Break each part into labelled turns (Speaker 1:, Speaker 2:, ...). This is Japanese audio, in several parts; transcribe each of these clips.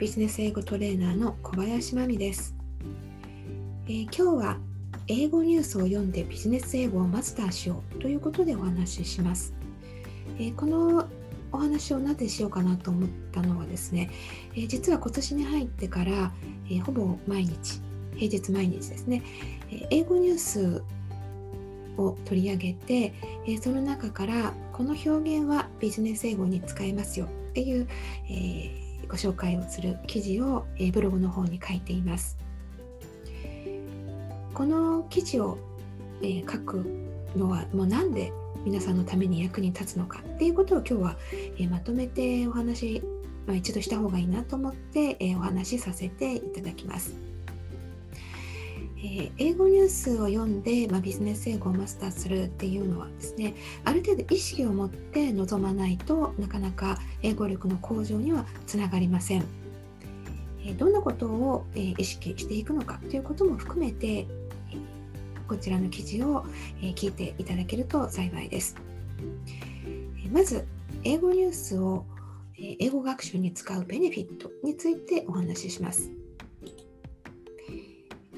Speaker 1: ビジネス英語トレーナーの小林真美です、えー、今日は英語ニュースを読んでビジネス英語をマスターしようということでお話しします、えー、このお話をなぜしようかなと思ったのはですね、えー、実は今年に入ってから、えほぼ毎日平日毎日ですね、え英語ニュースを取り上げて、えその中からこの表現はビジネス英語に使えますよっていう、えーご紹介をする記事を、えブログの方に書いています。この記事を、え書くのはもうなんで皆さんのために役に立つのかっていうことを今日は、えまとめてお話、まあ、一度した方がいいなと思って、えお話しさせていただきます。えー、英語ニュースを読んで、まあ、ビジネス英語をマスターするっていうのはですねある程度意識を持って臨まないとなかなか英語力の向上にはつながりません、えー、どんなことを、えー、意識していくのかということも含めて、こちらの記事を、え聞いていただけると幸いです、えまず英語ニュースを英語学習に使うベネフィットについてお話しします。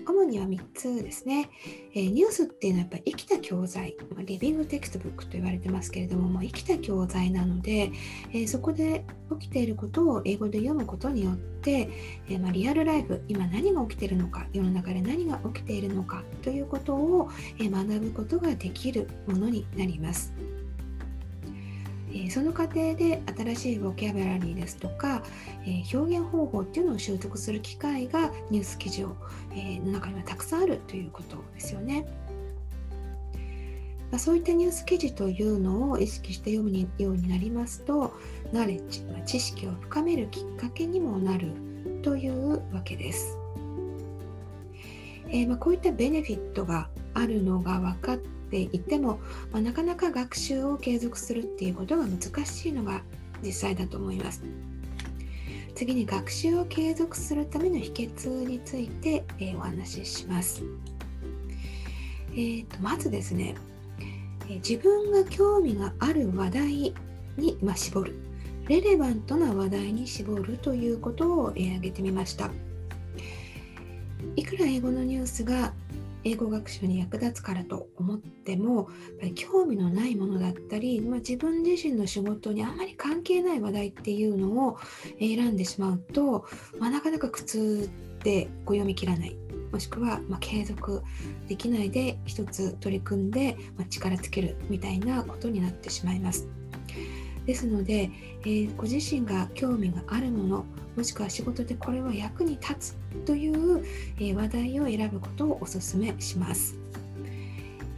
Speaker 1: 主には3つですね、えー、ニュースっていうのはやっぱり生きた教材、ま、 living textbook と言われてますけれども、まあ、生きた教材なので、えー、そこで起きていることを英語で読むことによって、えー、まあ、 real life 今何が起きているのか世の中で何が起きているのかということを、え学ぶことができるものになります。その過程で新しいボキャブラリーですとか、え表現方法っていうのを習得する機会がニュース記事を、えの中にはたくさんあるということですよね。まそういったニュース記事というのを意識して読むようになりますとナレッジ、知識を深めるきっかけにもなるというわけです。えー、まこういったベネフィットがあるのが分かってていても、まあ、なかなか学習を継続するっていうことが難しいのが実際だと思います。次に学習を継続するための秘訣について、えー、お話しします。えーと、まずですね、えー、自分が興味がある話題に、まあ、絞るレレバントな話題に絞るということを、えー、挙げてみましたいくら英語のニュースが英語学習に役立つからと思ってもやっぱり興味のないものだったり、まあ、自分自身の仕事にあまり関係ない話題っていうのを選んでしまうと、まあ、なかなか苦痛でこう読み切らないもしくはま継続できないで一つ取り組んでま力つけるみたいなことになってしまいます。ですので、えー、ご自身が興味があるものもしくは仕事でこれは役に立つという、えー、話題を選ぶことをお勧めします。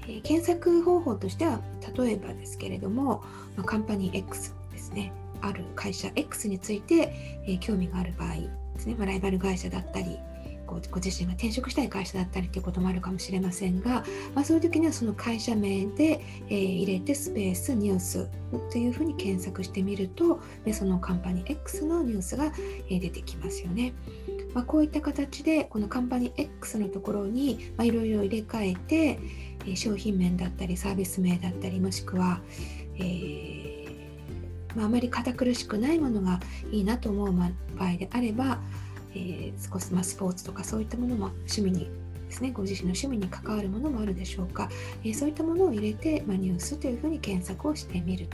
Speaker 1: えー、検索方法としては例えばですけれども、まあ、カンパニー X ですねある会社 X について、え興味がある場合ですね、まあ、ライバル会社だったりご自身が転職したい会社だったりということもあるかもしれませんが、まあ、そういう時にはその会社名で、えー、入れてスペースニュースというふうに検索してみるとでそのカンパニー X のニュースが、えー、出てきますよね。まあ、こういった形でこのカンパニー X のところにいろいろ入れ替えて、えー、商品名だったりサービス名だったりもしくは、えーまあ、あまり堅苦しくないものがいいなと思う場合であればえー、少し、まあ、スポーツとかそういったものも趣味にですね、ご自身の趣味に関わるものもあるでしょうか、えー、そういったものを入れて、まあ、ニュースというふうに検索をしてみる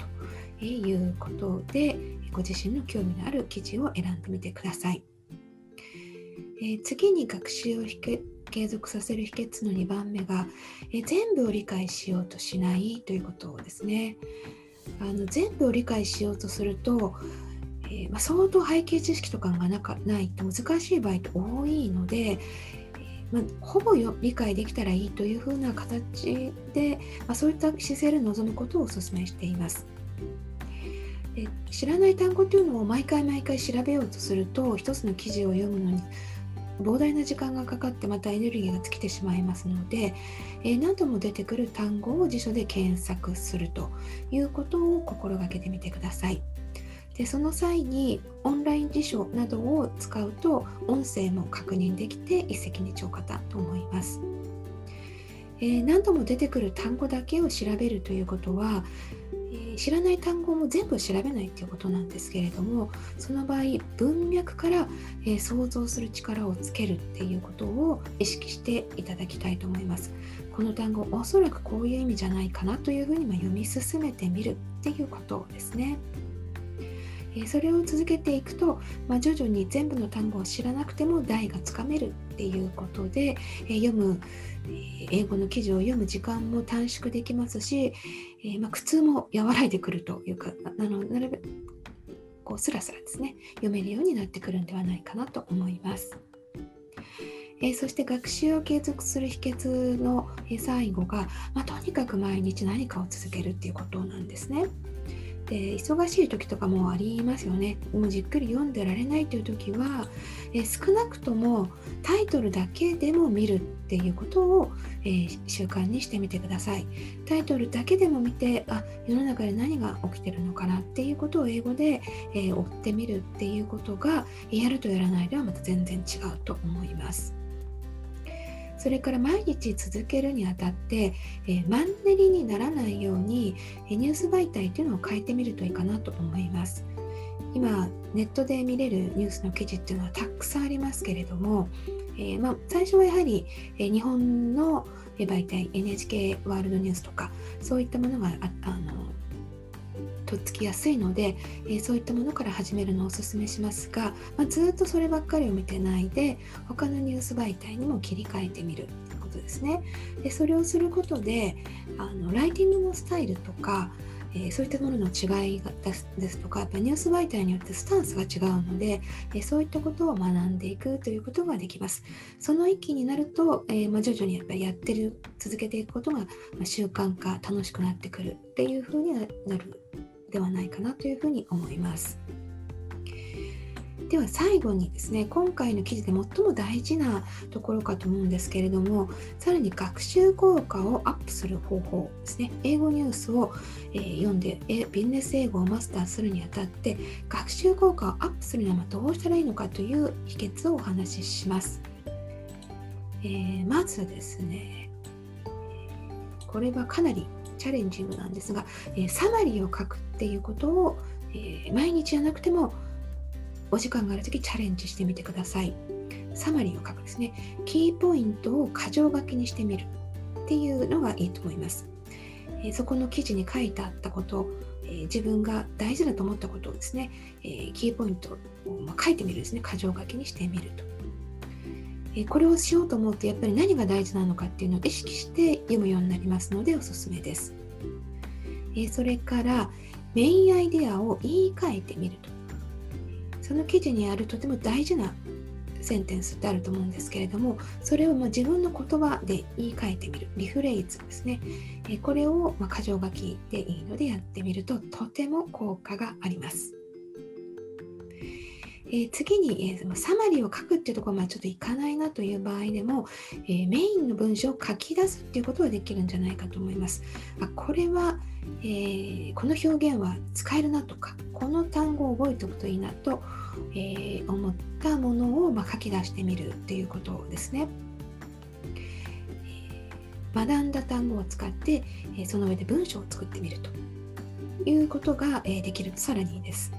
Speaker 1: ということでご自身の興味のある記事を選んでみてください、えー、次に学習を継続させる秘訣の2番目が、え、全部を理解しようとしないということですね。あの全部を理解しようとするとえー、まあ、相当背景知識とかがなかないと難しい場合って多いので、え、まあ、ほぼよ理解できたらいいというふうな形で、まあ、そういった姿勢で臨むことをお勧めしています。で知らない単語というのを毎回毎回調べようとすると一つの記事を読むのに膨大な時間がかかってまたエネルギーが尽きてしまいますので、え、何度も出てくる単語を辞書で検索するということを心がけてみてください。でその際にオンライン辞書などを使うと音声も確認できて一石二鳥かと思います、えー、何度も出てくる単語だけを調べるということは、え知らない単語も全部調べないっていうことなんですけれどもその場合文脈から、えー、想像する力をつけるっていうことを意識していただきたいと思います。この単語おそらくこういう意味じゃないかなというふうに読み進めてみるっていうことですね。えそれを続けていくと、まあ、徐々に全部の単語を知らなくても題がつかめるっていうことで、え読む、英語の記事を読む時間も短縮できますし、えまあ、苦痛も和らいでくるというかあのなるべくこうスラスラですね読めるようになってくるんではないかなと思います。えそして学習を継続する秘訣の、え最後が、まあ、とにかく毎日何かを続けるっていうことなんですね。で忙しい時とかもありますよね。もうじっくり読んでられないという時はえ少なくともタイトルだけでも見るっていうことを、えー、習慣にしてみてください。タイトルだけでも見てあ世の中で何が起きてるのかなっていうことを英語で、えー、追ってみるっていうことがやるとやらないではまた全然違うと思います。それから毎日続けるにあたって、えー、マンネリにならないように、えニュース媒体というのを変えてみるといいかなと思います。今ネットで見れるニュースの記事っていうのはたくさんありますけれども、えー、まあ、最初はやはり、え、日本の媒体 NHK ワールドニュースとかそういったものがああのとっつきやすいので、えー、そういったものから始めるのをおすすめしますが、まあ、ずっとそればっかりを見てないで他のニュース媒体にも切り替えてみるということですね。でそれをすることであのライティングのスタイルとかえー、そういったものの違いですとかやっぱニュース媒体によってスタンスが違うので、えー、そういったことを学んでいくということができます。その域になると、えー、まあ、徐々にやっぱりやってる続けていくことが、まあ、習慣化楽しくなってくるっていうふうになるではないかなというふうに思います。では最後にですね今回の記事で最も大事なところかと思うんですけれどもさらに学習効果をアップする方法ですね英語ニュースを、え、読んでビジネス英語をマスターするにあたって学習効果をアップするにはどうしたらいいのかという秘訣をお話しします、えー、まずですねこれはかなりチャレンジングなんですが、えー、サマリーを書くっていうことを、えー、毎日じゃなくてもお時間がある時チャレンジしてみてください。サマリーを書くですね。キーポイントを箇条書きにしてみるっていうのがいいと思います。え、そこの記事に書いてあったこと、え、自分が大事だと思ったことをですね、え、キーポイントを、ま書いてみるですね。箇条書きにしてみると。えこれをしようと思うとやっぱり何が大事なのかっていうのを意識して読むようになりますのでおすすめです。えそれからメインアイデアを言い換えてみると。その記事にあるとても大事なセンテンスってあると思うんですけれどもそれをま自分の言葉で言い換えてみるリフレーズですねえこれをま箇条書きでいいのでやってみるととても効果がありますえー、次に、えー、サマリーを書くっていうところまでちょっといかないなという場合でも、えー、メインの文章を書き出すっていうことはできるんじゃないかと思います。あこれは、えこの表現は使えるなとかこの単語を覚えておくといいなと、え思ったものを、まあ、書き出してみるっていうことですね。学んだ単語を使って、その上で文章を作ってみるということが、できるとさらにいいです。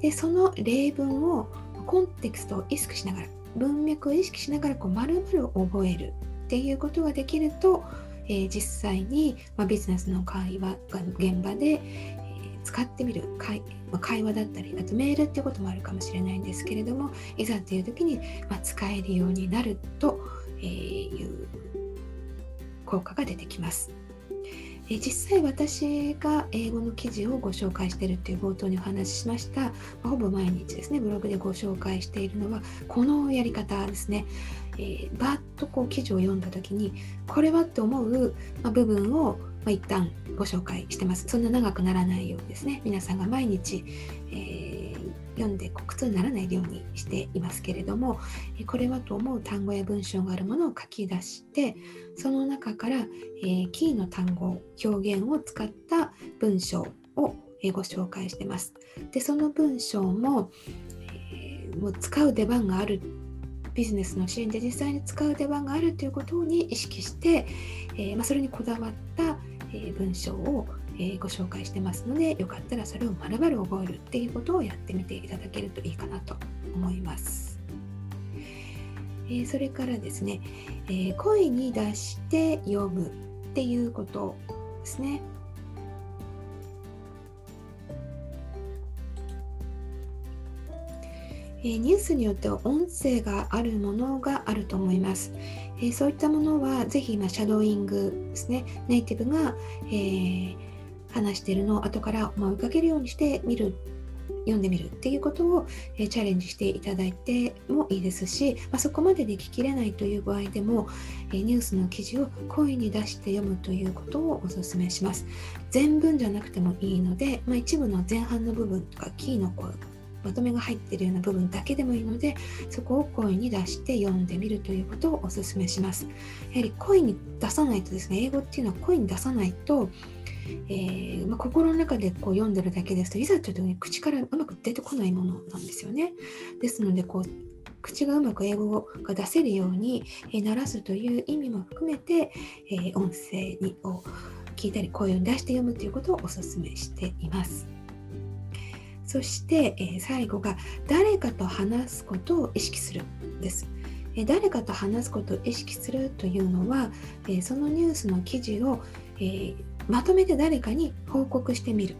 Speaker 1: でその例文をコンテクストを意識しながら文脈を意識しながらこう丸々覚えるっていうことができると、えー、実際に、まあ、ビジネスの会話が現場で、え、使ってみる会,、まあ、会話だったりあとメールっていうこともあるかもしれないんですけれどもいざっていう時に、まあ、使えるようになるという効果が出てきます。え実際私が英語の記事をご紹介しているっていう冒頭にお話ししました、まあ、ほぼ毎日ですねブログでご紹介しているのはこのやり方ですね、えー、バーッとこう記事を読んだ時にこれはって思う、ま、部分を、ま、一旦ご紹介してます。そんな長くならないようにですね。皆さんが毎日、えー読んで苦痛にならないようにしていますけれどもこれはと思う単語や文章があるものを書き出してその中から、え、キーの単語表現を使った文章をご紹介してます。でその文章も,、え、もう使う出番があるビジネスのシーンで実際に使う出番があるということに意識して、え、ま、それにこだわった、え文章を、えー、ご紹介してますのでよかったらそれをまるまる覚えるっていうことをやってみていただけるといいかなと思います。えー、それからですね、えー、声に出して読むっていうことですね。えニュースによっては音声があるものがあると思います。えそういったものはぜひ今シャドーイングですねネイティブが、えー、話しているのを後から追いかけるようにして見る読んでみるっていうことを、えチャレンジしていただいてもいいですし、まあ、そこまでで聞ききれないという場合でも、えニュースの記事を声に出して読むということをお勧めします。全文じゃなくてもいいので、まあ、一部の前半の部分とかキーの声まとめが入っているような部分だけでもいいのでそこを声に出して読んでみるということをお勧めしますやはり声に出さないとですね英語っていうのは声に出さないとえー、まあ、心の中でこう読んでるだけですといざという時に口からうまく出てこないものなんですよね。ですのでこう口がうまく英語が出せるように、えー、鳴らすという意味も含めて、えー、音声にを聞いたり声を出して読むということをお勧めしています。そして、えー、最後が誰かと話すことを意識するです。え誰かと話すことを意識するというのは、えそのニュースの記事を、えまとめて誰かに報告してみる。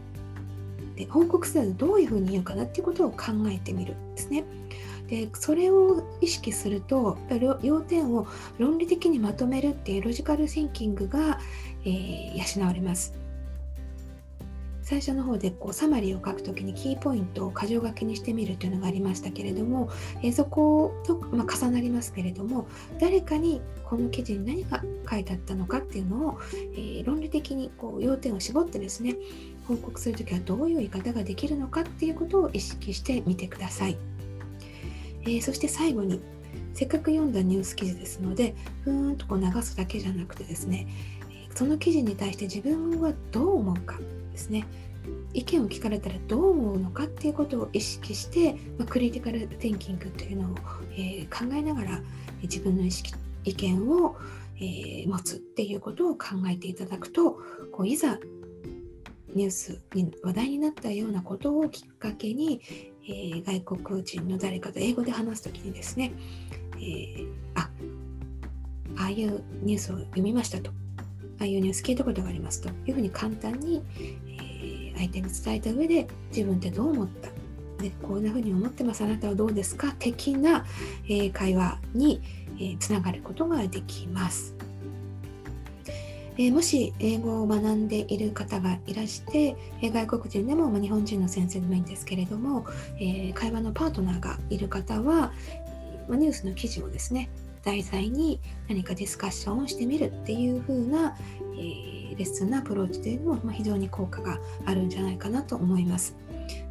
Speaker 1: で報告するとどういうふうに言うかなっていうことを考えてみるんですね。でそれを意識すると要点を論理的にまとめるっていうロジカルシンキングが、えー、養われます。最初の方でこうサマリーを書くときにキーポイントを箇条書きにしてみるというのがありましたけれども、えそことまあ、重なりますけれども誰かにこの記事に何が書いてあったのかっていうのを、えー、論理的にこう要点を絞ってですね報告するときはどういう言い方ができるのかっていうことを意識してみてください。えー、そして最後にせっかく読んだニュース記事ですのでふーんとこう流すだけじゃなくてですねその記事に対して自分はどう思うかですね意見を聞かれたらどう思うのかっていうことを意識して、まあ、クリティカル・テンキングというのを、えー、考えながら自分の意識意見を、えー、持つっていうことを考えていただくとこういざニュースに話題になったようなことをきっかけに、えー、外国人の誰かと英語で話す時にですね、えー、あああいうニュースを読みましたと。ああいうニュース聞いたことがありますというふうに簡単にえ、相手に伝えた上で自分ってどう思ったでこんな風に思ってますあなたはどうですか？的な、え、会話に、えー、つながることができます。え、もし英語を学んでいる方がいらして、え外国人でも、ま、日本人の先生でもいいんですけれども、え会話のパートナーがいる方は、ま、ニュースの記事をですね題材に何かディスカッションをしてみるっていう風な、えレッスンのアプローチというのも、ま、非常に効果があるんじゃないかなと思います。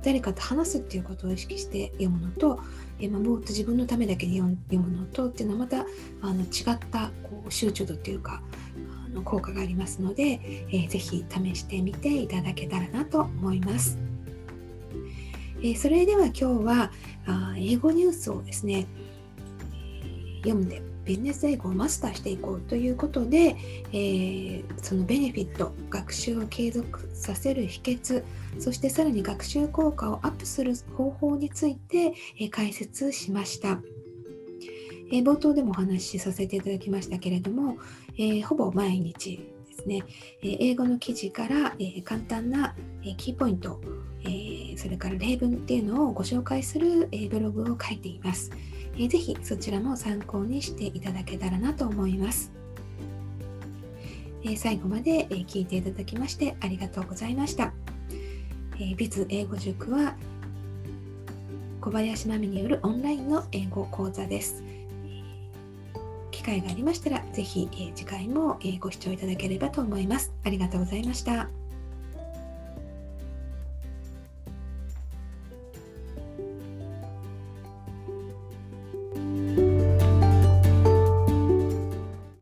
Speaker 1: 誰かと話すっていうことを意識して読むのと、えまあ、もっと自分のためだけに読むのとっていうのはまたあの違ったこう集中度っていうかあの効果がありますので、えー、ぜひ試してみていただけたらなと思います。えー、それでは今日はあ英語ニュースをですね、読んでビジネス英語をマスターしていこうということで、えー、そのベネフィット学習を継続させる秘訣そしてさらに学習効果をアップする方法について、えー、解説しました。えー、冒頭でもお話しさせていただきましたけれども、えほぼ毎日ですね、え英語の記事から、え簡単な、えキーポイント、えそれから例文っていうのをご紹介する、えブログを書いています。えぜひそちらも参考にしていただけたらなと思います。え最後まで、え聞いていただきましてありがとうございました。えビズ英語塾は小林真美によるオンラインの英語講座です。機会がありましたら、ぜひ、次回も、ご視聴いただければと思います。ありがとうございました。